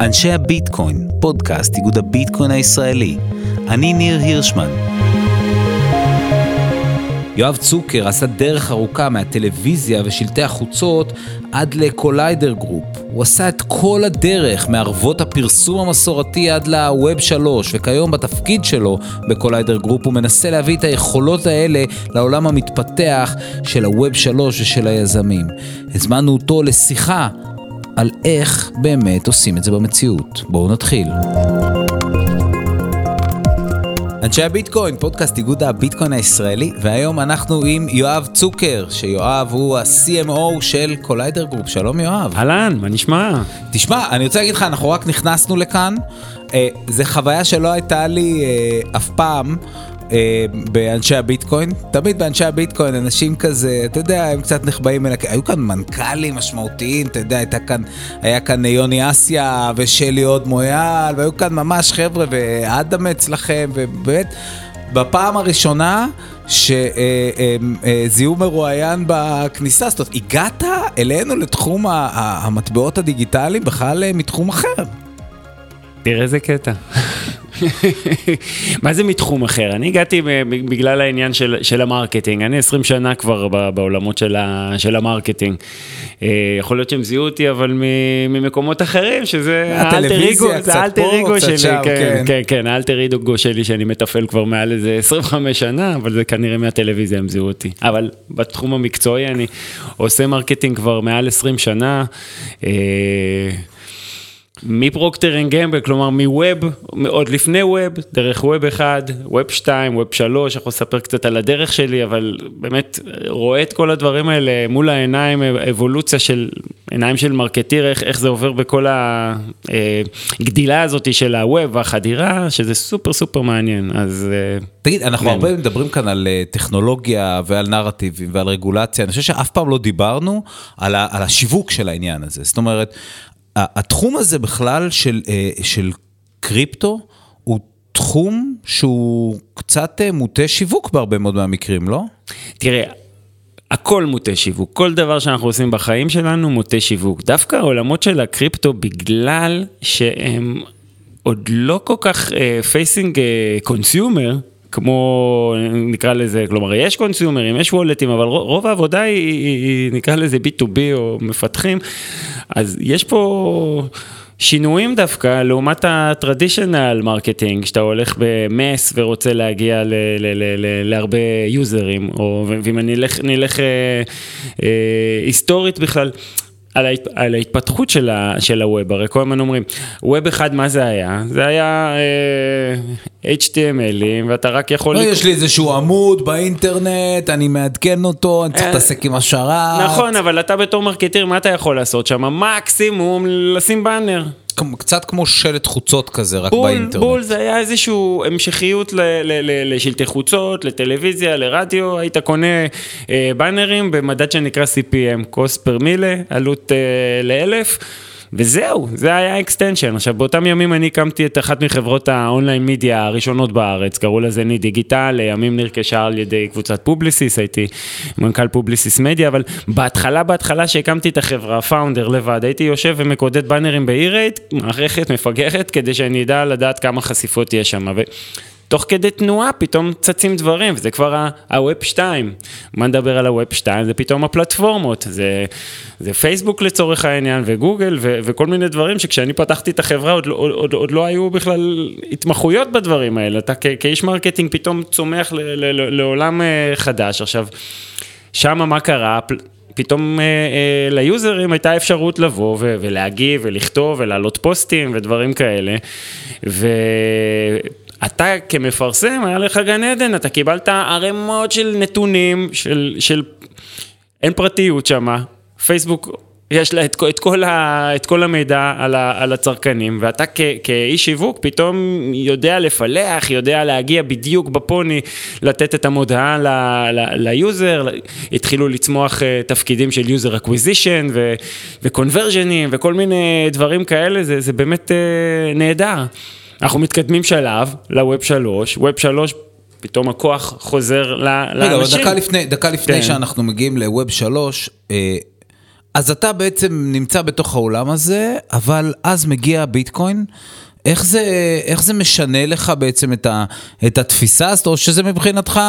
אנשי הביטקוין, פודקאסט איגוד הביטקוין הישראלי. אני ניר הירשמן. יואב צוקר עשה דרך ארוכה מהטלוויזיה ושלטי החוצות עד ל Collider Group. הוא עשה את כל הדרך מערכות הפרסום המסורתי עד ל Web 3, וכיום בתפקיד שלו ב Collider Group הוא מנסה להביא את היכולות האלה לעולם המתפתח של ה Web 3 ושל היזמים. הזמנו אותו לשיחה על איך באמת עושים את זה במציאות. בואו נתחיל. אנשי הביטקוין, פודקאסט איגוד הביטקוין הישראלי, והיום אנחנו עם יואב צוקר, שיואב הוא ה-CMO של Collider Group. שלום יואב. אהלן, מה נשמע? תשמע, אני רוצה להגיד לך, אנחנו רק נכנסנו לכאן, אה, זו חוויה שלא הייתה לי אה, אף פעם. אה, באנשי הביטקוין, תמיד באנשי הביטקוין אנשים כזה, אתה יודע, הם קצת נחבאים אל היו כאן מנכ"לים משמעותיים, אתה יודע, הייתה כאן, היה כאן יוני אסיה ושלי הוד מויאל, והיו כאן ממש חבר'ה, ואדם אצלכם, ובאמת, בפעם הראשונה שזיהו מרואיין בכניסה, זאת אומרת, הגעת אלינו לתחום המטבעות הדיגיטליים בכלל מתחום אחר. תראה איזה קטע. מה זה מתחום אחר? אני הגעתי בגלל העניין של, של ה marketing, אני 20 שנה כבר בעולמות של, ה, של ה marketing. אה, יכול להיות שהם זיהו אותי, אבל ממקומות אחרים, שזה האלטר אגו, זה האלטר שלי, שם, כן, כן, כן, כן, האלטר אגו שלי שאני מתפעל כבר מעל איזה 25 שנה, אבל זה כנראה מהטלוויזיה הם זיהו אותי. אבל בתחום המקצועי אני עושה marketing כבר מעל 20 שנה. מ Procter and Gamble, כלומר מ web, עוד לפני web, דרך web 1, web 2, web 3, יכול לספר קצת על הדרך שלי, אבל באמת רואה את כל הדברים האלה מול העיניים, אבולוציה של עיניים של marketeer, איך, איך זה עובר בכל הגדילה הזאת של ה web והחדירה, שזה סופר סופר מעניין, אז... אה, תגיד, אנחנו כן. הרבה מדברים כאן על אה, טכנולוגיה ועל נרטיבים ועל רגולציה, אני חושב שאף פעם לא דיברנו על, ה, על השיווק של העניין הזה, זאת אומרת, התחום הזה בכלל של, אה, של קריפטו הוא תחום שהוא קצת אה, מוטה שיווק בהרבה מאוד מהמקרים, לא? תראה, הכל מוטה שיווק, כל דבר שאנחנו עושים בחיים שלנו מוטה שיווק. דווקא העולמות של הקריפטו, בגלל שהם עוד לא כל כך facing אה, consumer, אה, כמו נקרא לזה, כלומר יש consumer ים, יש wallet ים, אבל רוב העבודה היא, היא, היא נקרא לזה B2B או מפתחים, אז יש פה... שינויים דווקא לעומת ה-traditional marketing, שאתה הולך ב mass ורוצה להגיע ל- ל- ל- ל- להרבה יוזרים, או ואם אני אלך, אה, אה, היסטורית בכלל, על, ההת, על ההתפתחות של, ה, של הווב, הרי כל הזמן אומרים, ווב אחד מה זה היה? זה היה אה, HTMLים ואתה רק יכול... לא, יש לי איזשהו עמוד באינטרנט, אני מעדכן אותו, אני צריך אה, להתעסק עם השרת. נכון, אבל אתה בתור מרקטיר, מה אתה יכול לעשות שם? מקסימום לשים באנר. קצת כמו שלט חוצות כזה, רק בול, באינטרנט. בול, זה היה איזושהי המשכיות לשלטי חוצות, לטלוויזיה, לרדיו, היית קונה אה, באנרים במדד שנקרא CPM, cost per mille, עלות אה, לאלף. וזהו, זה היה extension. עכשיו, באותם ימים אני הקמתי את אחת מחברות ה online media הראשונות בארץ, קראו לזה ני דיגיטל, לימים נרכשה על ידי קבוצת Publicis, הייתי מנכ"ל Publicis Media, אבל בהתחלה, בהתחלה שהקמתי את החברה, founder לבד, הייתי יושב ומקודד באנרים ב-E-Rate, מערכת מפגרת, כדי שאני אדע לדעת כמה חשיפות יש שם. תוך כדי תנועה פתאום צצים דברים, וזה כבר ה-web 2. מה נדבר על ה-web 2? זה פתאום הפלטפורמות, זה, זה פייסבוק לצורך העניין, וגוגל, ו, וכל מיני דברים שכשאני פתחתי את החברה עוד, עוד, עוד, עוד לא היו בכלל התמחויות בדברים האלה. אתה כאיש marketing פתאום צומח ל, ל, ל, לעולם אה, חדש. עכשיו, שמה מה קרה? פתאום אה, אה, ל users הייתה אפשרות לבוא ו- ולהגיב ולכתוב ולהעלות פוסטים ודברים כאלה. אתה כמפרסם, היה לך גן עדן, אתה קיבלת ערימות של נתונים, של, של... אין פרטיות שם, פייסבוק, יש לה את, את, כל, ה, את כל המידע על, ה, על הצרכנים, ואתה כ, כאיש שיווק פתאום יודע לפלח, יודע להגיע בדיוק ב funnel, לתת את המודעה ל, ל, ל user, התחילו לצמוח אה, תפקידים של user acquisition ו conversion-ים וכל מיני דברים כאלה, זה, זה באמת אה, נהדר. אנחנו מתקדמים שלב לווב 3, ווב 3 פתאום הכוח חוזר לאנשים. רגע, אבל דקה לפני, דקה לפני כן. שאנחנו מגיעים לווב 3, אה, אז אתה בעצם נמצא בתוך העולם הזה, אבל אז מגיע הביטקוין. איך זה, איך זה משנה לך בעצם את, ה, את התפיסה הזאת, או שזה מבחינתך,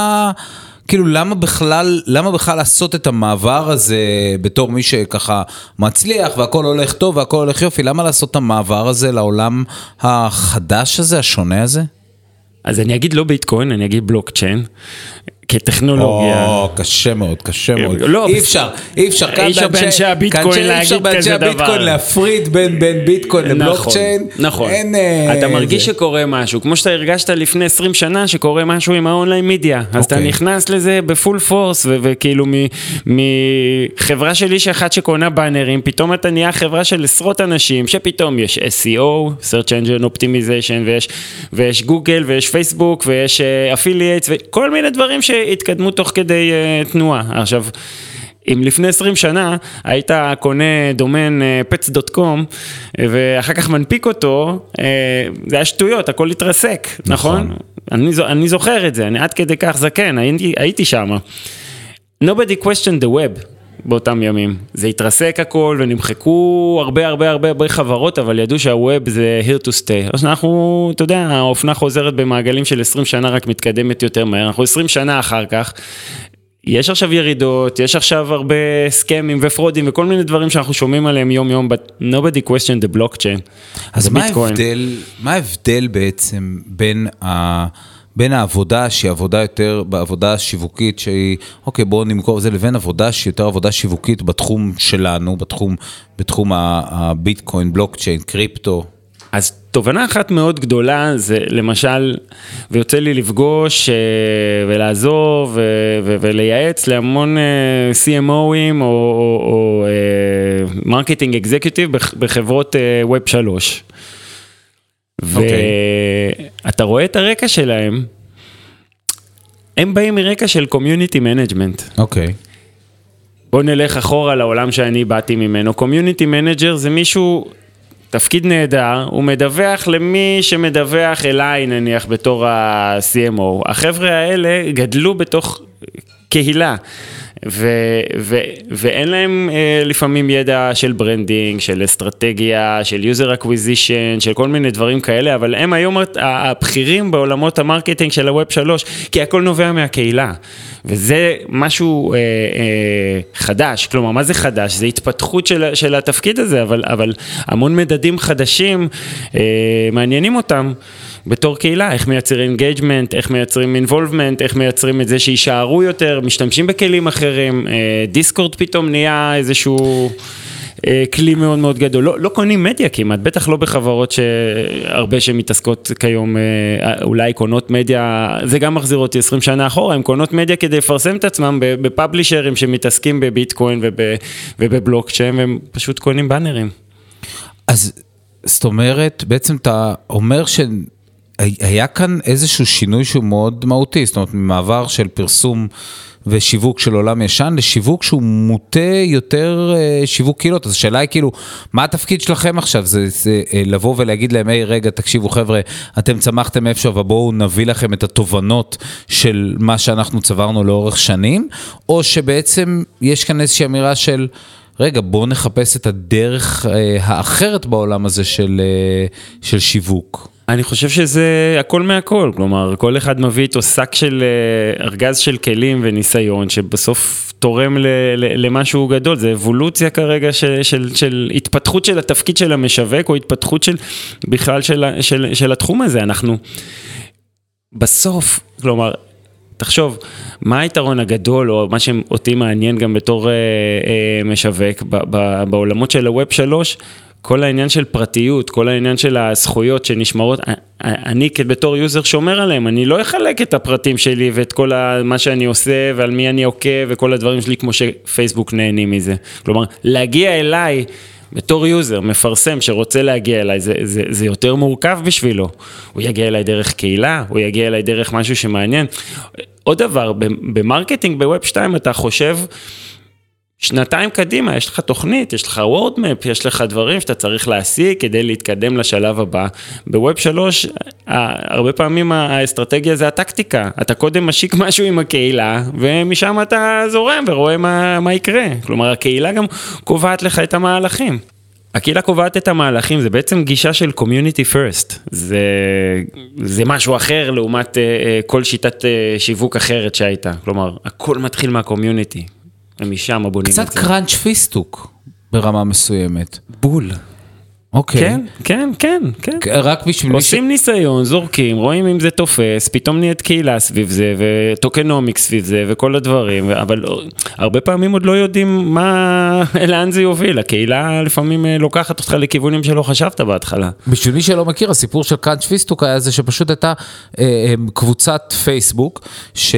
כאילו למה בכלל, למה בכלל לעשות את המעבר הזה בתור מי שככה מצליח והכל הולך טוב והכל הולך יופי, למה לעשות את המעבר הזה לעולם החדש הזה, השונה הזה? אז אני אגיד לא ביטקוין, אני אגיד בלוקצ'יין. כטכנולוגיה. או, קשה מאוד, קשה מאוד. לא, אי אפשר, אי אפשר. אי כאן אפשר באנשי- באנשי הביטקוין כאן להגיד אי אפשר באנשי כזה דבר. הביטקוין להפריד בין בין ביטקוין לבלוקצ'יין. נכון, נכון. אין, אה, אתה מרגיש. שקורה משהו, כמו שאתה הרגשת לפני 20 שנה שקורה משהו עם ה online media. אז אתה אוקיי. נכנס לזה ב full force, וכאילו מ- מחברה של איש אחד שקונה באנרים, פתאום אתה נהיה חברה של עשרות אנשים, שפתאום יש SEO, Search Engine Optimization, ויש, ויש גוגל, ויש פייסבוק, ויש affiliates, וכל מיני דברים שהתקדמו תוך כדי uh, תנועה. עכשיו... אם לפני 20 שנה היית קונה דומיין אה, pets.com ואחר כך מנפיק אותו, אה, זה היה שטויות, הכל התרסק, נכון. נכון? אני, אני זוכר את זה, אני עד כדי כך זקן, הייתי, הייתי שם. Nobody questioned the web באותם ימים. זה התרסק הכל ונמחקו הרבה הרבה הרבה הרבה חברות, אבל ידעו שה web זה here to stay. אז אנחנו, אתה יודע, האופנה חוזרת במעגלים של 20 שנה, רק מתקדמת יותר מהר. אנחנו 20 שנה אחר כך. יש עכשיו ירידות, יש עכשיו הרבה סכמים ופרודים וכל מיני דברים שאנחנו שומעים עליהם יום יום, but nobody question the blockchain. אז מה. ההבדל, מה ההבדל בעצם בין, ה, בין העבודה שהיא עבודה יותר, בעבודה השיווקית שהיא, אוקיי בואו נמכור את זה, לבין עבודה שהיא יותר עבודה שיווקית בתחום שלנו, בתחום, בתחום הביטקוין, בלוקצ'יין, קריפטו. אז תובנה אחת מאוד גדולה זה למשל, ויוצא לי לפגוש אה, ולעזור ו- ו- ולייעץ להמון אה, CMOים או, או, או marketing executive בחברות אה, web 3. ואתה רואה את הרקע שלהם, הם באים מרקע של community management. אוקיי. בוא נלך אחורה לעולם שאני באתי ממנו. community manager זה מישהו, תפקיד נהדר, הוא מדווח למי שמדווח אליי נניח בתור ה-CMO. החבר'ה האלה גדלו בתוך קהילה. ו- ו- ואין להם אה, לפעמים ידע של branding, של אסטרטגיה, של user acquisition, של כל מיני דברים כאלה, אבל הם היום הבכירים בעולמות ה marketing של ה-web 3, כי הכל נובע מהקהילה. וזה משהו אה, אה, חדש, כלומר, מה זה חדש? זה התפתחות של, של התפקיד הזה, אבל, אבל המון מדדים חדשים אה, מעניינים אותם. בתור קהילה, איך מייצרים engagement, איך מייצרים involvement, איך מייצרים את זה שיישארו יותר, משתמשים בכלים אחרים, אה, דיסקורד פתאום נהיה איזשהו אה, כלי מאוד מאוד גדול, לא, לא קונים מדיה כמעט, בטח לא בחברות שהרבה שמתעסקות כיום, אה, אולי קונות מדיה, זה גם מחזיר אותי 20 שנה אחורה, הן קונות מדיה כדי לפרסם את עצמם ב publishers שמתעסקים בביטקוין וב, ובבלוקצ'יין, והם פשוט קונים באנרים. אז זאת אומרת, בעצם אתה אומר שהיה כאן איזשהו שינוי שהוא מאוד מהותי, זאת אומרת, ממעבר של פרסום ושיווק של עולם ישן לשיווק שהוא מוטה יותר אה, שיווק קהילות. אז השאלה היא כאילו, מה התפקיד שלכם עכשיו? זה, זה אה, לבוא ולהגיד להם, היי רגע, תקשיבו חבר'ה, אתם צמחתם איפשהו ובואו נביא לכם את התובנות של מה שאנחנו צברנו לאורך שנים, או שבעצם יש כאן איזושהי אמירה של... רגע, בואו נחפש את הדרך אה, האחרת בעולם הזה של, אה, של שיווק. אני חושב שזה הכל מהכל, כלומר, כל אחד מביא איתו שק של אה, ארגז של כלים וניסיון, שבסוף תורם ל, ל, למשהו גדול, זה אבולוציה כרגע של, של, של התפתחות של התפקיד של המשווק, או התפתחות של בכלל של, של, של התחום הזה, אנחנו בסוף, כלומר, תחשוב, מה היתרון הגדול, או מה שאותי מעניין גם בתור אה, אה, משווק, ב, ב, בעולמות של ה-web 3, כל העניין של פרטיות, כל העניין של הזכויות שנשמרות, אני בתור user שומר עליהם, אני לא אחלק את הפרטים שלי ואת כל מה שאני עושה ועל מי אני עוקב וכל הדברים שלי כמו שפייסבוק נהנים מזה. כלומר, להגיע אליי בתור user, מפרסם שרוצה להגיע אליי, זה, זה, זה יותר מורכב בשבילו. הוא יגיע אליי דרך קהילה, הוא יגיע אליי דרך משהו שמעניין. עוד דבר, ב marketing ב-web 2 אתה חושב שנתיים קדימה, יש לך תוכנית, יש לך roadmap, יש לך דברים שאתה צריך להשיג כדי להתקדם לשלב הבא. ב-web שלוש, הרבה פעמים האסטרטגיה זה הטקטיקה. אתה קודם משיק משהו עם הקהילה, ומשם אתה זורם ורואה מה, מה יקרה. כלומר, הקהילה גם קובעת לך את המהלכים. הקהילה קובעת את המהלכים, זה בעצם גישה של community first. זה, זה משהו אחר לעומת uh, כל שיטת uh, שיווק אחרת שהייתה. כלומר, הכל מתחיל מה community. ומשם בונים את זה. קצת קראנץ' פיסטוק ברמה מסוימת. בול. אוקיי. כן, כן, כן, כן. רק בשביל מי ש... עושים ניסיון, זורקים, רואים אם זה תופס, פתאום נהיית קהילה סביב זה, ו tokenomic סביב זה, וכל הדברים, אבל הרבה פעמים עוד לא יודעים מה, לאן זה יוביל, הקהילה לפעמים אה, לוקחת אותך לכיוונים שלא חשבת בהתחלה. בשביל מי שלא מכיר, הסיפור של קראנץ' פיסטוק היה זה שפשוט הייתה אה, אה, קבוצת פייסבוק, ש...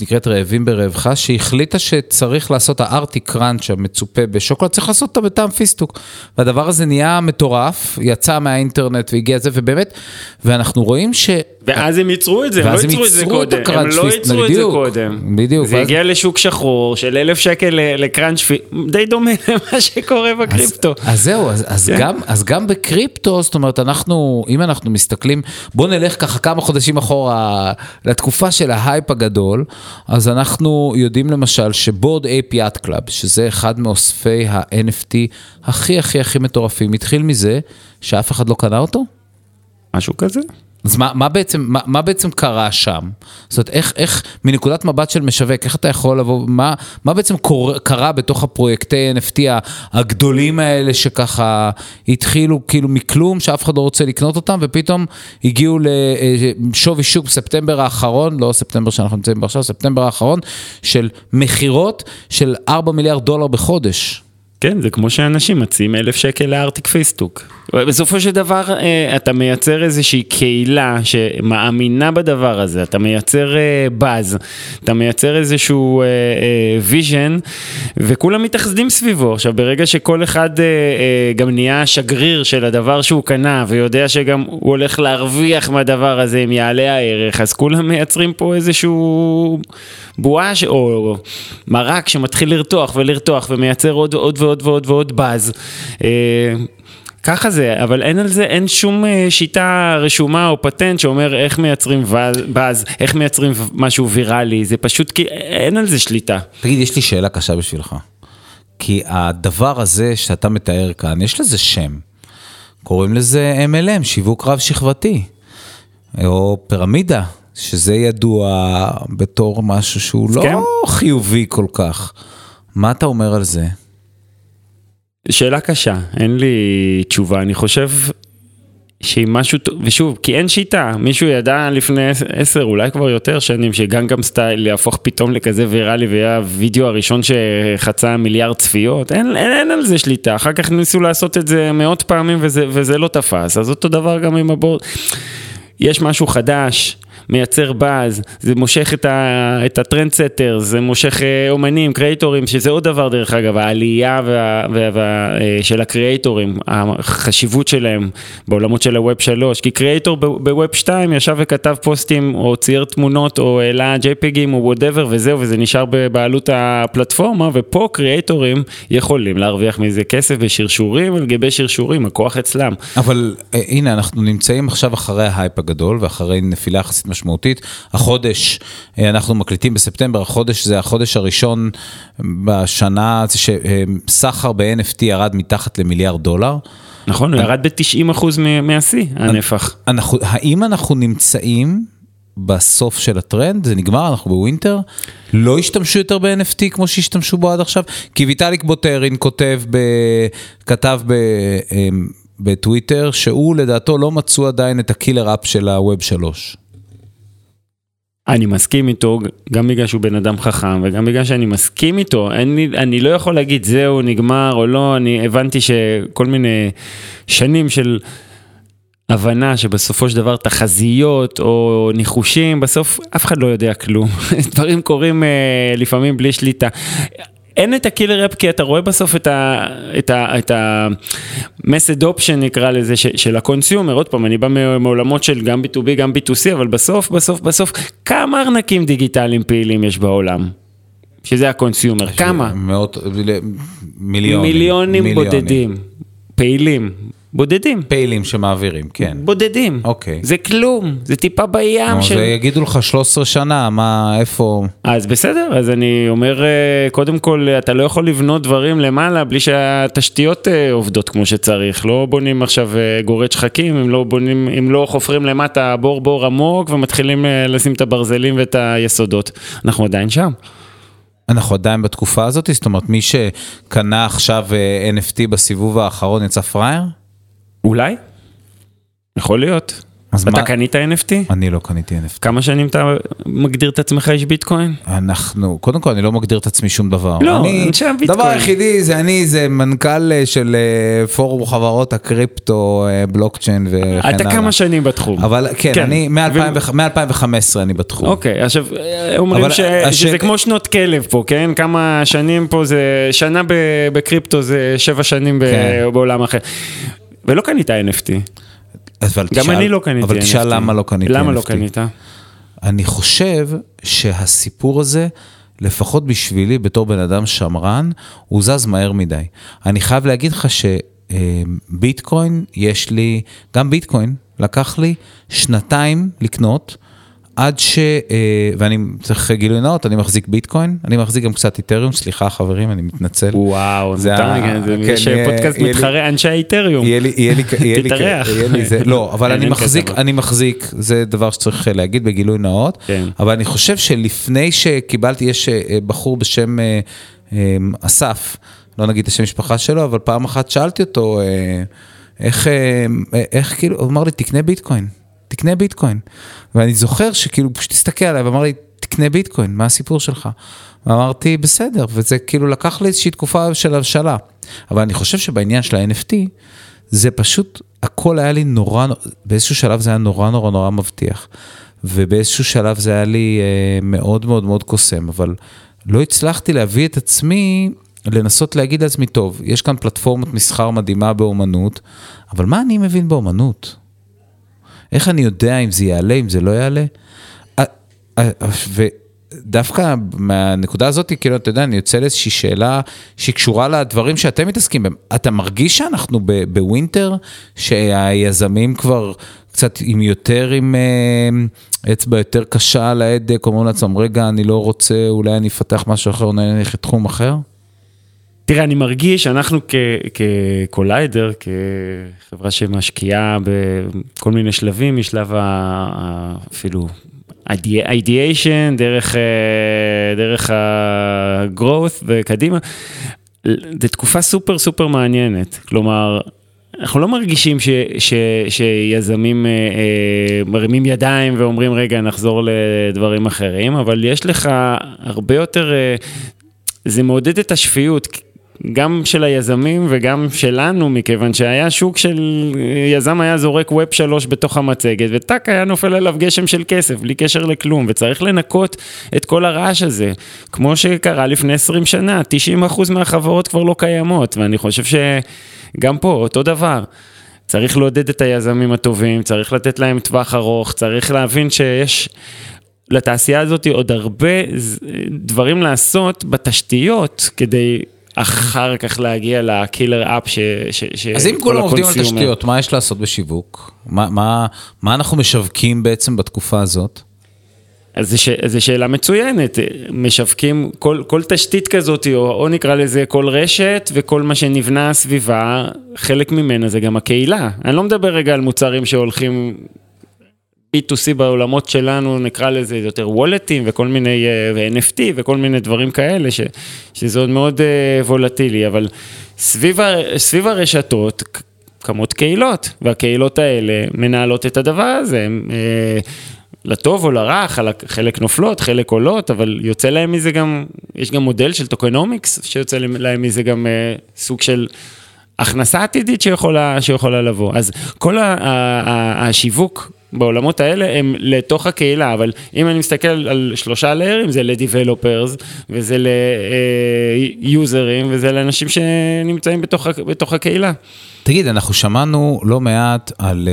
נקראת רעבים ברחבך, שהחליטה שצריך לעשות הארטי קראנץ' המצופה בשוקולד, צריך לעשות אותה בטעם פיסטוק. והדבר הזה נהיה מטורף, יצא מהאינטרנט והגיע זה, ובאמת, ואנחנו רואים ש... ואז הם ייצרו את זה, הם לא ייצרו את זה קודם, הם לא ייצרו את זה קודם. בדיוק. זה הגיע לשוק שחור של אלף שקל לקראנץ' פיסטוק, די דומה למה שקורה בקריפטו. אז זהו, אז גם בקריפטו, זאת אומרת, אנחנו, אם אנחנו מסתכלים, בואו נלך ככה כמה חודשים אחורה לתקופה של ההייפ הגדול. גדול, אז אנחנו יודעים למשל ש Bored Ape Yacht Club, שזה אחד מאוספי ה-NFT הכי הכי הכי מטורפים, התחיל מזה שאף אחד לא קנה אותו? משהו כזה. אז מה, מה, בעצם, מה, מה בעצם קרה שם? זאת אומרת, איך, איך מנקודת מבט של משווק, איך אתה יכול לבוא, מה, מה בעצם קור, קרה בתוך הפרויקטי NFT הגדולים האלה שככה התחילו כאילו מכלום, שאף אחד לא רוצה לקנות אותם, ופתאום הגיעו לשווי שוק בספטמבר האחרון, לא ספטמבר שאנחנו נמצאים בו עכשיו, ספטמבר האחרון, של מכירות של 4 מיליארד דולר בחודש. כן, זה כמו שאנשים מציעים אלף שקל לארטיק ב-TikTok. בסופו של דבר אה, אתה מייצר איזושהי קהילה שמאמינה בדבר הזה, אתה מייצר באז, אה, אתה מייצר איזשהו vision, אה, וכולם מתאחדים סביבו. עכשיו, ברגע שכל אחד גם נהיה שגריר של הדבר שהוא קנה, ויודע שגם הוא הולך להרוויח מהדבר הזה אם יעלה הערך, אז כולם מייצרים פה איזשהו בועה, או מרק שמתחיל לרתוח ולרתוח ומייצר עוד ועוד ועוד. ועוד ועוד ועוד באז. אה, ככה זה, אבל אין על זה, אין שום אה, שיטה רשומה או פטנט שאומר איך מייצרים באז, איך מייצרים משהו ויראלי, זה פשוט כי אין על זה שליטה. תגיד, יש לי שאלה קשה בשבילך. כי הדבר הזה שאתה מתאר כאן, יש לזה שם. קוראים לזה MLM, שיווק רב שכבתי, או פירמידה, שזה ידוע בתור משהו שהוא לא כן. חיובי כל כך. מה אתה אומר על זה? שאלה קשה, אין לי תשובה, אני חושב שאם משהו, ושוב, כי אין שיטה, מישהו ידע לפני עשר, אולי כבר יותר שנים, שגנגם סטייל יהפוך פתאום לכזה ויראלי ויהיה הווידאו הראשון שחצה מיליארד צפיות, אין, אין, אין על זה שליטה, אחר כך ניסו לעשות את זה מאות פעמים וזה, וזה לא תפס, אז אותו דבר גם עם הבורד, יש משהו חדש. מייצר באז, זה מושך את, ה, את ה trendsetter, זה מושך אה, אומנים, creator ים, שזה עוד דבר דרך אגב, העלייה וה, וה, וה, אה, של ה creator ים, החשיבות שלהם בעולמות של ה web 3, כי creator ב web 2 ישב וכתב פוסטים או צייר תמונות או העלה JPG ים או whatever וזהו, וזה נשאר בבעלות הפלטפורמה, ופה creator ים יכולים להרוויח מזה כסף בשרשורים על גבי שרשורים, הכוח אצלם. אבל אה, הנה, אנחנו נמצאים עכשיו אחרי ההייפ הגדול ואחרי נפילה יחסית משמעותית. החודש, אה, אנחנו מקליטים בספטמבר, החודש זה החודש הראשון בשנה שסחר ב-NFT ירד מתחת למיליארד דולר. נכון, הוא ירד ב-90% מהשיא, הנפח. אנחנו, האם אנחנו נמצאים בסוף של הטרנד, זה נגמר, אנחנו ב winter, לא השתמשו יותר ב-NFT כמו שהשתמשו בו עד עכשיו, כי ויטאליק בוטרין כותב, ב, כתב ב, אה, בטוויטר, שהוא לדעתו לא מצאו עדיין את הקילר אפ של הווב 3. אני מסכים איתו, גם בגלל שהוא בן אדם חכם וגם בגלל שאני מסכים איתו, אני, אני לא יכול להגיד זהו, נגמר או לא, אני הבנתי שכל מיני שנים של הבנה שבסופו של דבר תחזיות או ניחושים, בסוף אף אחד לא יודע כלום, דברים קורים uh, לפעמים בלי שליטה. אין את ה killer app כי אתה רואה בסוף את ה... את ה... את ה... mass adoption נקרא לזה ש, של ה consumer, עוד פעם אני בא מעולמות של גם B2B גם B2C אבל בסוף בסוף בסוף כמה ארנקים דיגיטליים פעילים יש בעולם? שזה ה consumer. כמה? מאות, מיליונים. מיליונים בודדים. פעילים. בודדים. פעילים שמעבירים, כן. בודדים. אוקיי. זה כלום, זה טיפה בים נו, של... ויגידו לך 13 שנה, מה, איפה... אז בסדר, אז אני אומר, אה, קודם כל, אתה לא יכול לבנות דברים למעלה בלי שהתשתיות אה, עובדות כמו שצריך. לא בונים עכשיו אה, גורד שחקים, אם לא בונים, אם לא חופרים למטה בור בור עמוק ומתחילים לשים את הברזלים ואת היסודות. אנחנו עדיין שם. אנחנו עדיין בתקופה הזאת, זאת אומרת, מי שקנה עכשיו NFT בסיבוב האחרון יצא פראייר? אולי? יכול להיות. אז אתה מה- קנית NFT? אני לא קניתי NFT. כמה שנים אתה מגדיר את עצמך איש ביטקוין? אנחנו, קודם כל, אני לא מגדיר את עצמי שום דבר. לא, אני, אנשי הביטקוין. דבר היחידי זה אני, זה מנכ"ל אה, של אה, פורום חברות הקריפטו, אה, בלוקצ'יין וכן הלאה. אתה כמה שנים בתחום. אבל כן, אני מ-2015 אני בתחום. אוקיי, עכשיו, אומרים ש- הש- שזה כמו שנות כלב פה, כן? כמה שנים פה זה, שנה בקריפטו זה שבע שנים ב- כן. בעולם אחר. ולא קנית NFT. אבל גם תשאל- אני לא קניתי NFT. אבל תשאל למה לא קניתי NFT. למה לא קנית? אני חושב שהסיפור הזה, לפחות בשבילי, בתור בן אדם שמרן, הוא זז מהר מדי. אני חייב להגיד לך שביטקוין, יש לי, גם ביטקוין, לקח לי שנתיים לקנות. עד ש... אה, ואני צריך גילוי נאות, אני מחזיק ביטקוין, אני מחזיק גם קצת איתריום, סליחה חברים, אני מתנצל. וואו, זה ה- ה... כן, יש יהיה- פודקאסט מתחרה אנשי האיתריום. יהיה לי, יהיה לי, יהיה לי, תתארח. לא, אבל אני מחזיק. אני מחזיק, זה דבר שצריך להגיד בגילוי נאות, כן. אבל אני חושב שלפני שקיבלתי, יש אה, בחור בשם אה, אסף, לא נגיד את השם משפחה שלו, אבל פעם אחת שאלתי אותו, איך, איך כאילו, הוא אמר לי, תקנה ביטקוין, תקנה ביטקוין. ואני זוכר שכאילו, פשוט הסתכל עליי ואמר לי, תקנה ביטקוין, מה הסיפור שלך? ואמרתי, בסדר, וזה כאילו לקח לי איזושהי תקופה של הבשלה. אבל אני חושב שבעניין של ה-NFT, זה פשוט, הכל היה לי נורא, באיזשהו שלב זה היה נורא נורא נורא מבטיח. ובאיזשהו שלב זה היה לי אה, מאוד מאוד מאוד קוסם, אבל לא הצלחתי להביא את עצמי לנסות להגיד לעצמי, טוב, יש כאן פלטפורמת מסחר מדהימה באומנות, אבל מה אני מבין באומנות? איך אני יודע אם זה יעלה, אם זה לא יעלה? ודווקא מהנקודה הזאת, כאילו, אתה יודע, אני יוצא לאיזושהי שאלה שהיא קשורה לדברים שאתם מתעסקים בהם. אתה מרגיש שאנחנו בווינטר, שהיזמים כבר קצת עם יותר, עם אה, אצבע יותר קשה על ההדק, אומרים לעצמם, רגע, אני לא רוצה, אולי אני אפתח משהו אחר, אולי אני אלך לתחום אחר? תראה, אני מרגיש שאנחנו כקוליידר, כחברה שמשקיעה בכל מיני שלבים, משלב ה- אפילו ideation, דרך, אה, דרך ה-growth וקדימה, זו תקופה סופר סופר מעניינת. כלומר, אנחנו לא מרגישים ש, ש, שיזמים אה, אה, מרימים ידיים ואומרים, רגע, נחזור לדברים אחרים, אבל יש לך הרבה יותר, זה מעודד את השפיות. גם של היזמים וגם שלנו, מכיוון שהיה שוק של יזם היה זורק ווב שלוש בתוך המצגת, וטאק היה נופל עליו גשם של כסף, בלי קשר לכלום, וצריך לנקות את כל הרעש הזה, כמו שקרה לפני 20 שנה, 90% מהחברות כבר לא קיימות, ואני חושב שגם פה, אותו דבר. צריך לעודד את היזמים הטובים, צריך לתת להם טווח ארוך, צריך להבין שיש לתעשייה הזאת עוד הרבה דברים לעשות בתשתיות כדי אחר כך להגיע לקילר אפ ש... ש, ש אז אם כולם עובדים על תשתיות, מה יש לעשות בשיווק? מה, מה, מה אנחנו משווקים בעצם בתקופה הזאת? אז זו שאלה מצוינת, משווקים כל, כל תשתית כזאת, או, או נקרא לזה כל רשת וכל מה שנבנה סביבה, חלק ממנה זה גם הקהילה. אני לא מדבר רגע על מוצרים שהולכים B2C בעולמות שלנו, נקרא לזה יותר וולטים וכל מיני, ו-NFT וכל מיני דברים כאלה, ש, שזה עוד מאוד וולטילי, אבל סביב, ה, סביב הרשתות קמות קהילות, והקהילות האלה מנהלות את הדבר הזה. הם, לטוב או לרע, חלק נופלות, חלק עולות, אבל יוצא להם מזה גם, יש גם מודל של tokenomics, שיוצא להם מזה גם סוג של הכנסה עתידית שיכולה, שיכולה לבוא. אז כל ה, ה, השיווק בעולמות האלה הם לתוך הקהילה, אבל אם אני מסתכל על שלושה layer ים, זה ל developers, וזה ליוזרים, וזה לאנשים שנמצאים בתוך, בתוך הקהילה. תגיד, אנחנו שמענו לא מעט על...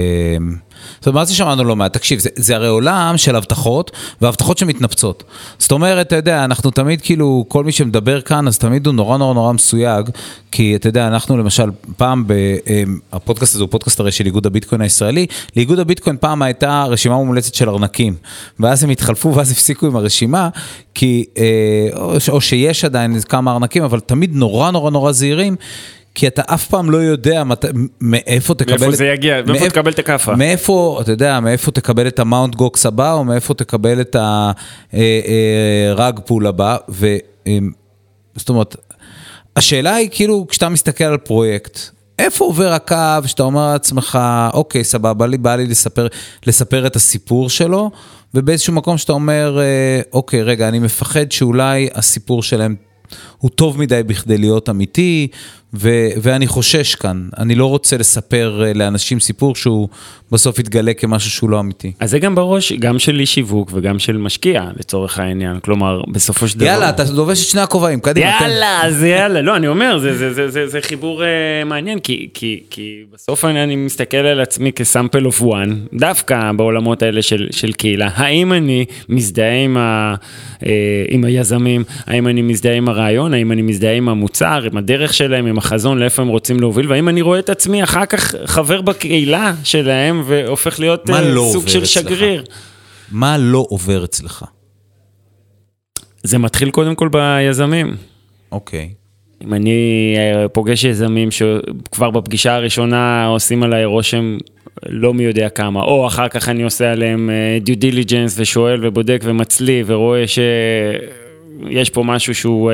זאת אומרת, מה זה שמענו לא מעט? תקשיב, זה, זה הרי עולם של הבטחות, והבטחות שמתנפצות. זאת אומרת, אתה יודע, אנחנו תמיד כאילו, כל מי שמדבר כאן, אז תמיד הוא נורא נורא נורא מסויג, כי אתה יודע, אנחנו למשל, פעם, ב, אמ, הפודקאסט הזה הוא פודקאסט הרי של איגוד הביטקוין הישראלי, לאיגוד הביטקוין פעם הייתה רשימה מומלצת של ארנקים, ואז הם התחלפו ואז הפסיקו עם הרשימה, כי, אה, או, או שיש עדיין כמה ארנקים, אבל תמיד נורא נורא נורא זהירים. כי אתה אף פעם לא יודע מת, מאיפה תקבל... מאיפה זה יגיע, מאיפה תקבל את הכאפה. מאיפה, אתה יודע, מאיפה תקבל את המאונט גוקס הבא, או מאיפה תקבל את ה rug אה, pull הבא, ו... זאת אומרת, השאלה היא כאילו, כשאתה מסתכל על פרויקט, איפה עובר הקו שאתה אומר לעצמך, אוקיי, סבבה, לי בא לי לספר, לספר את הסיפור שלו, ובאיזשהו מקום שאתה אומר, אה, אוקיי, רגע, אני מפחד שאולי הסיפור שלהם הוא טוב מדי בכדי להיות אמיתי, ו- ואני חושש כאן, אני לא רוצה לספר אה, לאנשים סיפור שהוא בסוף יתגלה כמשהו שהוא לא אמיתי. אז זה גם בראש, גם של איש שיווק וגם של משקיע, לצורך העניין. כלומר, בסופו של דבר... יאללה, אתה לובש את שני הכובעים, קדימה. יאללה, אז יאללה. לא, אני אומר, זה, זה, זה, זה, זה חיבור uh, מעניין, כי, כי, כי בסוף אני, אני מסתכל על עצמי כסאמפל אוף וואן, דווקא בעולמות האלה של, של קהילה. האם אני מזדהה עם, ה, uh, עם היזמים? האם אני מזדהה עם הרעיון? האם אני מזדהה עם המוצר, עם הדרך שלהם, עם החזון, לאיפה הם רוצים להוביל? והאם אני רואה את עצמי אחר כך חבר בקהילה שלהם? והופך להיות uh, לא סוג של אצלך? שגריר. מה לא עובר אצלך? זה מתחיל קודם כל ביזמים. אוקיי. אם אני אה, פוגש יזמים שכבר בפגישה הראשונה עושים עליי רושם לא מי יודע כמה, או אחר כך אני עושה עליהם דיו uh, דיליג'נס ושואל ובודק ומצליב ורואה שיש פה משהו שהוא... Uh,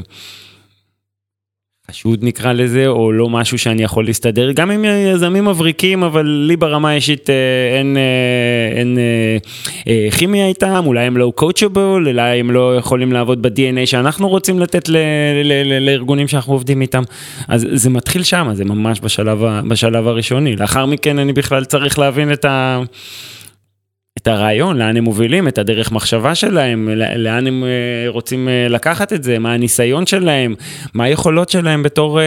uh, חשוד נקרא לזה, או לא משהו שאני יכול להסתדר, גם עם יזמים מבריקים, אבל לי ברמה האישית אה, אין, אה, אין אה, כימיה איתם, אולי הם לא coachable, אולי הם לא יכולים לעבוד ב-DNA שאנחנו רוצים לתת ל, ל, ל, לארגונים שאנחנו עובדים איתם. אז זה מתחיל שם, זה ממש בשלב, בשלב הראשוני. לאחר מכן אני בכלל צריך להבין את ה... את הרעיון, לאן הם מובילים, את הדרך מחשבה שלהם, לאן הם אה, רוצים אה, לקחת את זה, מה הניסיון שלהם, מה היכולות שלהם בתור אה,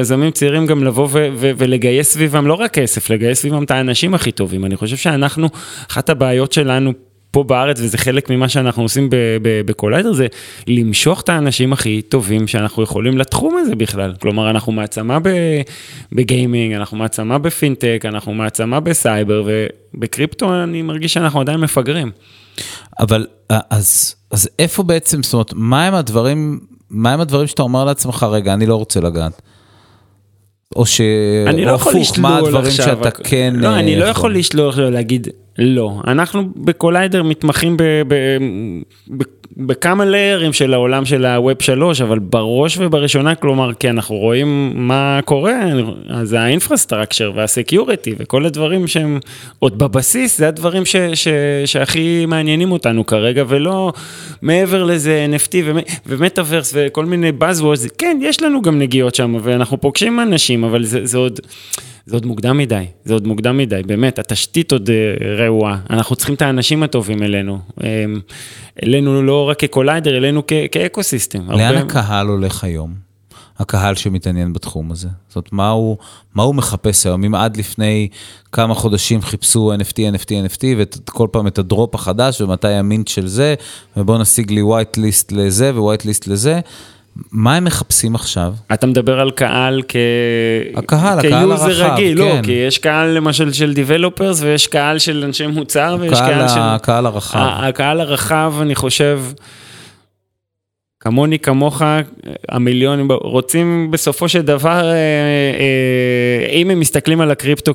יזמים צעירים גם לבוא ולגייס סביבם לא רק כסף, לגייס סביבם את האנשים הכי טובים. אני חושב שאנחנו, אחת הבעיות שלנו פה בארץ, וזה חלק ממה שאנחנו עושים בקוליידר, זה למשוך את האנשים הכי טובים שאנחנו יכולים לתחום הזה בכלל. כלומר, אנחנו מעצמה ב gaming, אנחנו מעצמה בפינטק, אנחנו מעצמה בסייבר, ובקריפטו אני מרגיש שאנחנו עדיין מפגרים. אבל אז, אז איפה בעצם, זאת אומרת, מה הם הדברים, מה הם הדברים שאתה אומר לעצמך, רגע, אני לא רוצה לגעת? או ש... אני לא יכול לשלול מה הדברים עכשיו, שאתה כן... לא, אני לא יכול לשלול, להגיד, לא. אנחנו בקוליידר מתמחים בכמה layer ים של העולם של ה web 3, אבל בראש ובראשונה, כלומר, כי אנחנו רואים מה קורה, אז ה infrastructure וה security וכל הדברים שהם עוד בבסיס, זה הדברים ש, ש, שהכי מעניינים אותנו כרגע, ולא מעבר לזה NFT ומטאוורס וכל מיני Buzzwords, כן, יש לנו גם נגיעות שם, ואנחנו פוגשים אנשים, אבל זה, זה עוד... זה עוד מוקדם מדי, זה עוד מוקדם מדי, באמת, התשתית עוד אה, רעועה, אנחנו צריכים את האנשים הטובים אלינו, אמ, אלינו לא רק כקוליידר, אלינו כאקו סיסטם. לאן הרבה... הקהל הולך היום? הקהל שמתעניין בתחום הזה. זאת אומרת, מה הוא, מה הוא מחפש היום? אם עד לפני כמה חודשים חיפשו NFT, NFT, NFT, וכל פעם את הדרופ החדש, ומתי המינט של זה, ובוא נשיג לי white list לזה ו-white list לזה, מה הם מחפשים עכשיו? אתה מדבר על קהל כ... הקהל, הקהל הרחב, רגיל, לא, כן. לא, כי יש קהל למשל של דיבלופרס ויש קהל של אנשי מוצר ויש קהל של... הקהל הרחב. הקהל הרחב, אני חושב, כמוני, כמוך, המיליונים, רוצים בסופו של דבר, אה, אה, אם הם מסתכלים על הקריפטו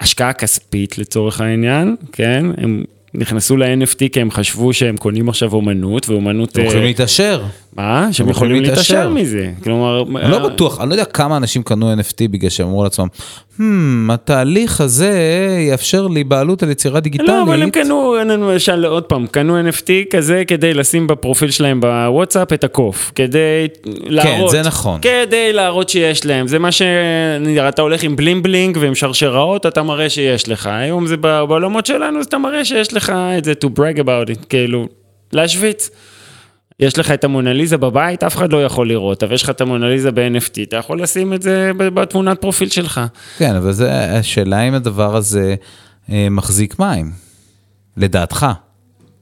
כהשקעה כספית לצורך העניין, כן, הם נכנסו ל-NFT כי הם חשבו שהם קונים עכשיו אומנות, ואומנות... הם יכולים אה, להתעשר. מה? שהם יכולים להתעשר מזה. כלומר... אני לא בטוח, אני לא יודע כמה אנשים קנו NFT בגלל שהם אמרו לעצמם, hmm, התהליך הזה יאפשר לי בעלות על יצירה דיגיטלית. לא, אבל הם קנו, למשל, עוד פעם, קנו NFT כזה כדי לשים בפרופיל שלהם בוואטסאפ את הקוף, כדי להראות. כן, זה נכון. כדי להראות שיש להם. זה מה ש... אתה הולך עם בלינג בלינג ועם שרשראות, אתה מראה שיש לך. היום זה בעולמות שלנו, אז אתה מראה שיש לך את זה to brag about it, כאילו, להשוויץ. יש לך את המונליזה בבית, אף אחד לא יכול לראות, אבל יש לך את המונליזה ב-NFT, אתה יכול לשים את זה בתמונת פרופיל שלך. כן, אבל זה השאלה אם הדבר הזה אה, מחזיק מים, לדעתך.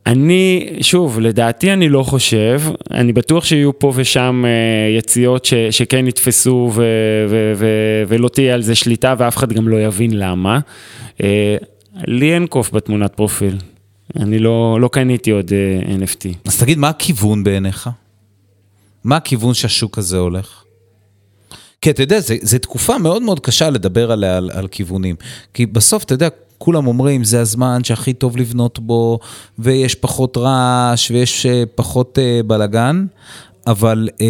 אני, שוב, לדעתי אני לא חושב, אני בטוח שיהיו פה ושם אה, יציאות ש, שכן יתפסו ו, ו, ו, ולא תהיה על זה שליטה ואף אחד גם לא יבין למה. אה, לי אין קוף בתמונת פרופיל, אני לא, לא קניתי עוד אה, NFT. אז תגיד, מה הכיוון בעיניך? מה הכיוון שהשוק הזה הולך? כי אתה יודע, זו תקופה מאוד מאוד קשה לדבר עליה, על, על כיוונים. כי בסוף, אתה יודע, כולם אומרים, זה הזמן שהכי טוב לבנות בו, ויש פחות רעש, ויש אה, פחות uh, בלאגן, אבל, uh,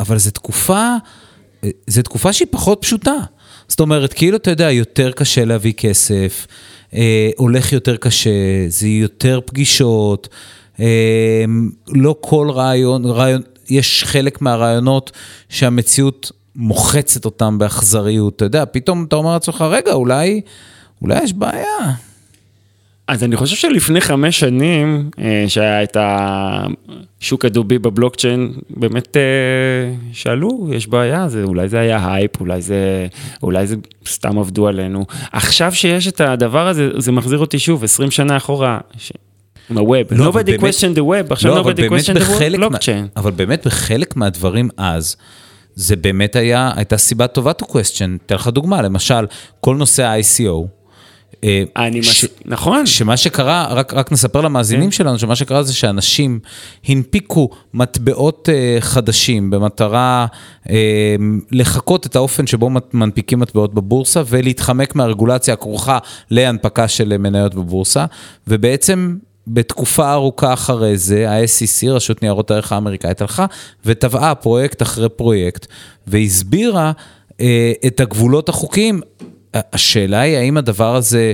אבל זו תקופה, uh, תקופה שהיא פחות פשוטה. זאת אומרת, כאילו, אתה יודע, יותר קשה להביא כסף, uh, הולך יותר קשה, זה יותר פגישות, uh, לא כל רעיון, רעיון, יש חלק מהרעיונות שהמציאות מוחצת אותם באכזריות. אתה יודע, פתאום אתה אומר לעצמך, רגע, אולי... אולי יש בעיה. אז אני חושב שלפני חמש שנים, אה, שהיה את השוק הדובי בבלוקצ'יין, באמת אה, שאלו, יש בעיה, זה, אולי זה היה הייפ, אולי זה, אולי זה סתם עבדו עלינו. עכשיו שיש את הדבר הזה, זה מחזיר אותי שוב, 20 שנה אחורה. ש... עם ה web, לא, nobody באמת, question the web, עכשיו לא, nobody question the blockchain. אבל באמת בחלק מהדברים אז, זה באמת היה, הייתה סיבה טובה to question. אתן לך דוגמה, למשל, כל נושא ה-ICO. אה, אני ש... מס... נכון. שמה שקרה, רק, רק נספר למאזינים כן. שלנו, שמה שקרה זה שאנשים הנפיקו מטבעות uh, חדשים במטרה uh, לחקות את האופן שבו מנפיקים מטבעות בבורסה ולהתחמק מהרגולציה הכרוכה להנפקה של מניות בבורסה, ובעצם בתקופה ארוכה אחרי זה, ה-SEC, רשות ניירות הערך האמריקאית, הלכה וטבעה פרויקט אחרי פרויקט, והסבירה את הגבולות החוקיים. השאלה היא האם הדבר הזה...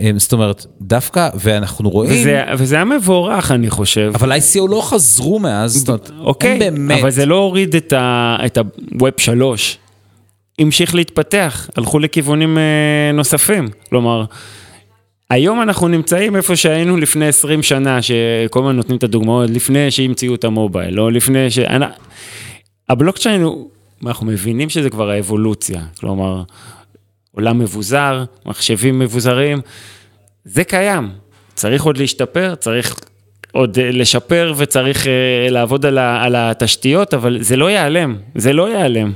אה, זאת אומרת, דווקא, ואנחנו רואים... וזה, וזה היה מבורך, אני חושב. אבל ICO לא חזרו מאז, זאת אומרת, אוקיי, באמת... אבל זה לא הוריד את ה-Web 3. המשיך להתפתח, הלכו לכיוונים אה, נוספים. כלומר, היום אנחנו נמצאים איפה שהיינו לפני 20 שנה, שכל הזמן נותנים את הדוגמאות, לפני שהמציאו את המובייל, או לפני ש... הבלוקצ'יין הוא, אנחנו מבינים שזה כבר האבולוציה, כלומר... עולם מבוזר, מחשבים מבוזרים, זה קיים. צריך עוד להשתפר, צריך עוד אה, לשפר וצריך uh, לעבוד על התשתיות, אבל זה לא ייעלם, זה לא ייעלם.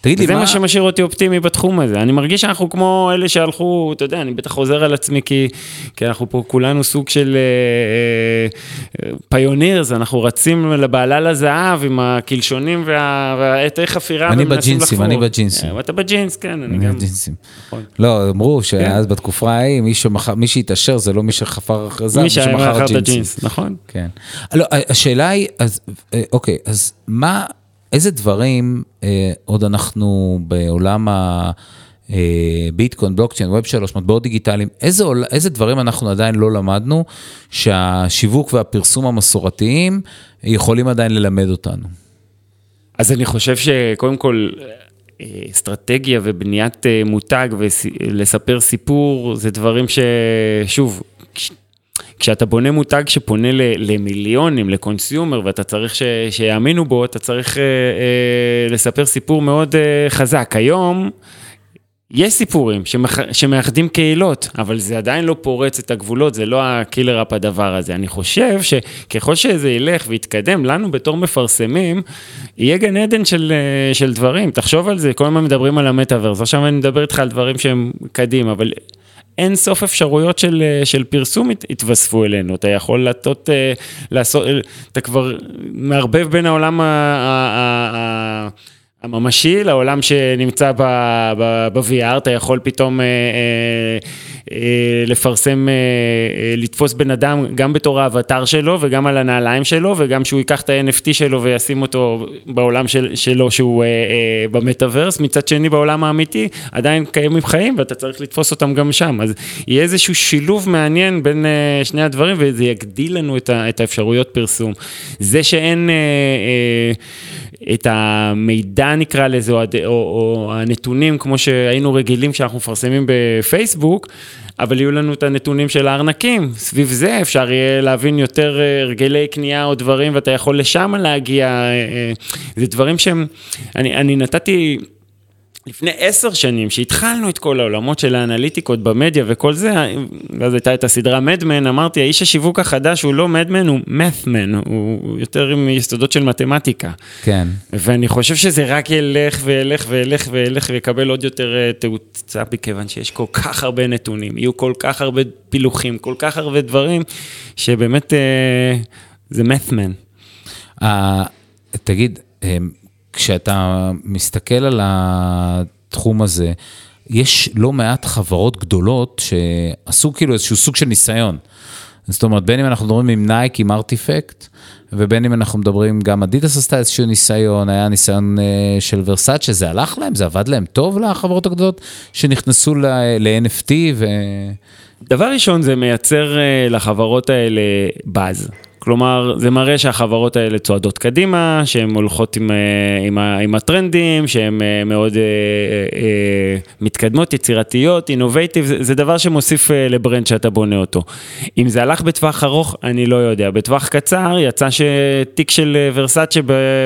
תגיד לי, מה... זה מה שמשאיר אותי אופטימי בתחום הזה. אני מרגיש שאנחנו כמו אלה שהלכו, אתה יודע, אני בטח חוזר על עצמי, כי, כי אנחנו פה כולנו סוג של פיונירס, אה, אה, אנחנו רצים לבעלה לזהב עם הקלשונים והעטי חפירה. אני בג'ינסים, אני בג'ינסים. אה, אתה בג'ינס, כן, אני גם. בג'ינסים. נכון. לא, אמרו שאז כן. בתקופה ההיא, מי שהתעשר זה לא מי שחפר אחרי זהב, מי שמכר ג'ינסים. נכון. כן. לא, השאלה היא, אז, אוקיי, אז מה... איזה דברים אה, עוד אנחנו בעולם הביטקוין, בלוקצ'יין, ווב שלוש, מטבעות דיגיטליים, איזה, איזה דברים אנחנו עדיין לא למדנו שהשיווק והפרסום המסורתיים יכולים עדיין ללמד אותנו? אז אני חושב שקודם כל... אסטרטגיה ובניית אה, מותג ולספר סיפור זה דברים ששוב, כשאתה בונה מותג שפונה למיליונים, לקונסיומר, ואתה צריך ש, שיאמינו בו, אתה צריך אה, אה, לספר סיפור מאוד אה, חזק. היום... יש סיפורים שמח... שמאחדים קהילות, אבל זה עדיין לא פורץ את הגבולות, זה לא הקילר אפ הדבר הזה. אני חושב שככל שזה ילך ויתקדם, לנו בתור מפרסמים, יהיה גן עדן של, אה, של דברים. תחשוב על זה, כל הזמן מדברים על המטאוורס, עכשיו אני מדבר איתך על דברים שהם קדימה, אבל אין סוף אפשרויות של, אה, של פרסום התווספו אלינו. אתה יכול לעשות, אה, לעשות, אתה כבר מערבב בין העולם ה... ה, ה הממשי לעולם שנמצא ב-VR, אתה יכול פתאום אה, אה, אה, לפרסם, אה, אה, לתפוס בן אדם גם בתור האבטר שלו וגם על הנעליים שלו וגם שהוא ייקח את ה-NFT שלו וישים אותו בעולם של, שלו שהוא אה, אה, במטאוורס, מצד שני בעולם האמיתי עדיין קיימים חיים ואתה צריך לתפוס אותם גם שם, אז יהיה איזשהו שילוב מעניין בין אה, שני הדברים וזה יגדיל לנו את, ה, את האפשרויות פרסום. זה שאין... אה, אה, את המידע נקרא לזה, או, או, או הנתונים כמו שהיינו רגילים כשאנחנו מפרסמים בפייסבוק, אבל יהיו לנו את הנתונים של הארנקים. סביב זה אפשר יהיה להבין יותר אה, הרגלי קנייה או דברים, ואתה יכול לשם להגיע. אה, אה, זה דברים שהם, אני, אני נתתי... לפני עשר שנים, שהתחלנו את כל העולמות של האנליטיקות במדיה וכל זה, ואז הייתה את הסדרה מדמן, אמרתי, האיש השיווק החדש הוא לא מדמן, הוא מת'מן, הוא יותר עם יסודות של מתמטיקה. כן. ואני חושב שזה רק ילך וילך וילך וילך ויקבל עוד יותר אה, תאוצה, מכיוון שיש כל כך הרבה נתונים, יהיו כל כך הרבה פילוחים, כל כך הרבה דברים, שבאמת אה, זה מת'מן. Uh, תגיד, כשאתה מסתכל על התחום הזה, יש לא מעט חברות גדולות שעשו כאילו איזשהו סוג של ניסיון. זאת אומרת, בין אם אנחנו מדברים עם נייק, עם RTFKT, ובין אם אנחנו מדברים, גם אדידס עשתה איזשהו ניסיון, היה ניסיון uh, של ורסאצ' שזה הלך להם, זה עבד להם טוב לחברות הגדולות שנכנסו ל-NFT ו... דבר ראשון, זה מייצר uh, לחברות האלה באז. כלומר, זה מראה שהחברות האלה צועדות קדימה, שהן הולכות עם, אה, עם, עם הטרנדים, שהן אה, מאוד אה, אה, מתקדמות, יצירתיות, אינובייטיב, זה, זה דבר שמוסיף אה, לברנד שאתה בונה אותו. אם זה הלך בטווח ארוך, אני לא יודע. בטווח קצר, יצא שתיק של ורסאצ'ה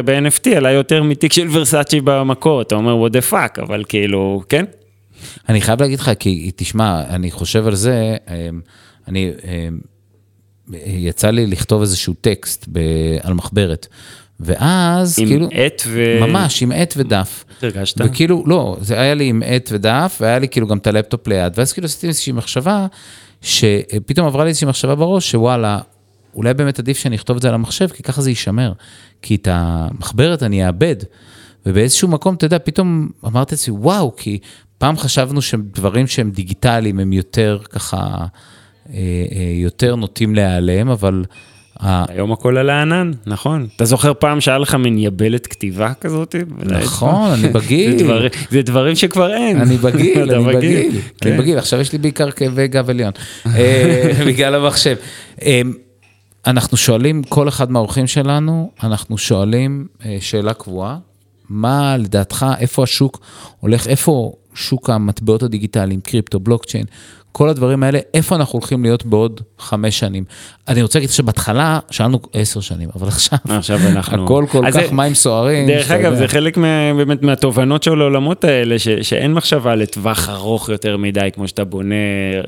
ב-NFT עלה יותר מתיק של ורסאצ'ה במקור, אתה אומר, what the fuck, אבל כאילו, כן? אני חייב להגיד לך, כי תשמע, אני חושב על זה, אני... יצא לי לכתוב איזשהו טקסט ב, על מחברת. ואז עם כאילו... עם עט ו... ממש, עם עט ודף. הרגשת? וכאילו, לא, זה היה לי עם עט ודף, והיה לי כאילו גם את הלפטופ ליד, ואז כאילו עשיתי איזושהי מחשבה, שפתאום עברה לי איזושהי מחשבה בראש, שוואלה, אולי באמת עדיף שאני אכתוב את זה על המחשב, כי ככה זה יישמר. כי את המחברת אני אאבד. ובאיזשהו מקום, אתה יודע, פתאום אמרתי לעצמי, וואו, כי פעם חשבנו שדברים שהם דיגיטליים הם יותר ככה... אה, אה, יותר נוטים להיעלם, אבל... היום הכל על הענן, נכון. אתה זוכר פעם שהיה לך מין יבלת כתיבה כזאת? נכון, אני בגיל. זה, דבר, זה דברים שכבר אין. אני בגיל, אני בגיל. כן. אני בגיל, עכשיו יש לי בעיקר כאבי גב עליון, אה, בגלל המחשב. אנחנו שואלים, כל אחד מהאורחים שלנו, אנחנו שואלים שאלה קבועה, מה לדעתך, איפה השוק הולך, איפה שוק המטבעות הדיגיטליים, קריפטו, בלוקצ'יין, כל הדברים האלה, איפה אנחנו הולכים להיות בעוד חמש שנים. אני רוצה להגיד שבהתחלה שאלנו עשר שנים, אבל עכשיו, עכשיו אנחנו... הכל כל כך זה, מים סוערים. דרך אגב, יודע. זה חלק מה, באמת מהתובנות של העולמות האלה, ש, שאין מחשבה לטווח ארוך יותר מדי, כמו שאתה בונה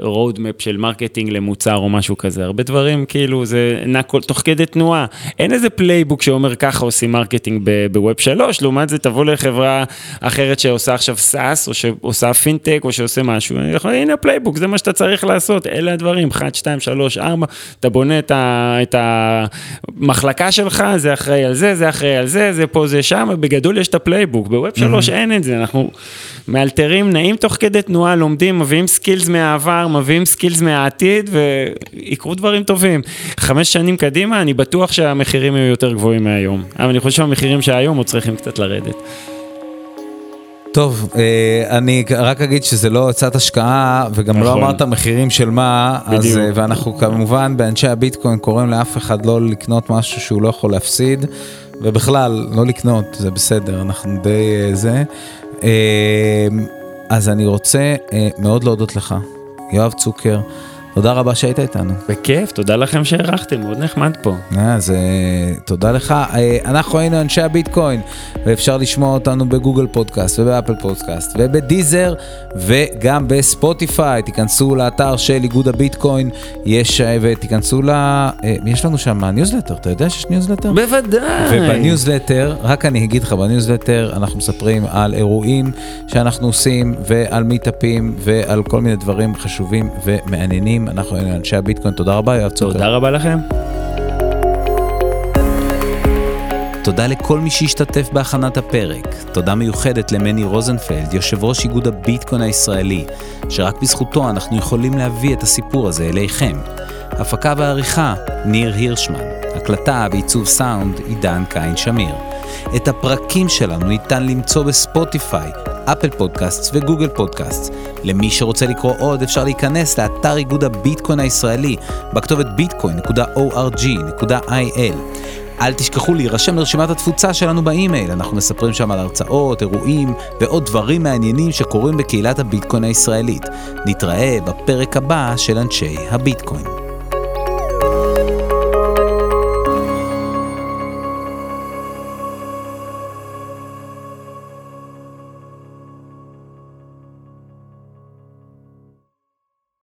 road map של marketing למוצר או משהו כזה. הרבה דברים, כאילו, זה נע כל, תוך כדי תנועה. אין איזה playbook שאומר ככה עושים marketing ב web שלוש, לעומת זה תבוא לחברה אחרת שעושה עכשיו SaaS, או שעושה פינטק, או שעושה משהו. הנה ה playbook, זה מה שאתה צריך לעשות, אלה הדברים, 1, 2, 3, 4, אתה בונה את, ה, את המחלקה שלך, זה אחראי על זה, זה אחראי על זה, זה פה, זה שם, בגדול יש את ה playbook, ב web 3 mm-hmm. אין את זה, אנחנו מאלתרים, נעים תוך כדי תנועה, לומדים, מביאים skills מהעבר, מביאים skills מהעתיד, ויקרו דברים טובים. חמש שנים קדימה, אני בטוח שהמחירים יהיו יותר גבוהים מהיום, אבל אני חושב שהמחירים שהיום עוד צריכים קצת לרדת. טוב, אה, אני רק אגיד שזה לא הצעת השקעה, וגם לא נכון. לא אמרת מחירים של מה, אז, אה, ואנחנו כמובן באנשי הביטקוין קוראים לאף אחד לא לקנות משהו שהוא לא יכול להפסיד, ובכלל, לא לקנות, זה בסדר, אנחנו די אה, זה. אז אני רוצה מאוד להודות לך, יואב צוקר. תודה רבה שהיית איתנו. בכיף, תודה לכם שאירחתם, מאוד נחמד פה. אז אה, תודה לך. אה, אנחנו היינו אנשי הביטקוין, ואפשר לשמוע אותנו ב Google Podcast וב Apple Podcast וב Deezer וגם ב Spotify. תיכנסו לאתר של איגוד הביטקוין, יש, אה, ותיכנסו ל... יש לנו שם ניוזלטר, אתה יודע שיש ניוזלטר? בוודאי. ובניוזלטר, רק אני אגיד לך, בניוזלטר אנחנו מספרים על אירועים שאנחנו עושים ועל מיטאפים ועל כל מיני דברים חשובים ומעניינים. אנחנו אנשי הביטקוין, תודה רבה, יואב צוקר. תודה רבה לכם. תודה לכל מי שהשתתף בהכנת הפרק. תודה מיוחדת למני רוזנפלד, יושב ראש איגוד הביטקוין הישראלי, שרק בזכותו אנחנו יכולים להביא את הסיפור הזה אליכם. הפקה ועריכה, ניר הירשמן. הקלטה ועיצוב סאונד, עידן קין שמיר. את הפרקים שלנו ניתן למצוא בספוטיפיי, אפל פודקאסט וגוגל פודקאסט. למי שרוצה לקרוא עוד אפשר להיכנס לאתר איגוד הביטקוין הישראלי בכתובת ביטקוין.org.il. אל תשכחו להירשם לרשימת התפוצה שלנו באימייל, אנחנו מספרים שם על הרצאות, אירועים ועוד דברים מעניינים שקורים בקהילת הביטקוין הישראלית. נתראה בפרק הבא של אנשי הביטקוין.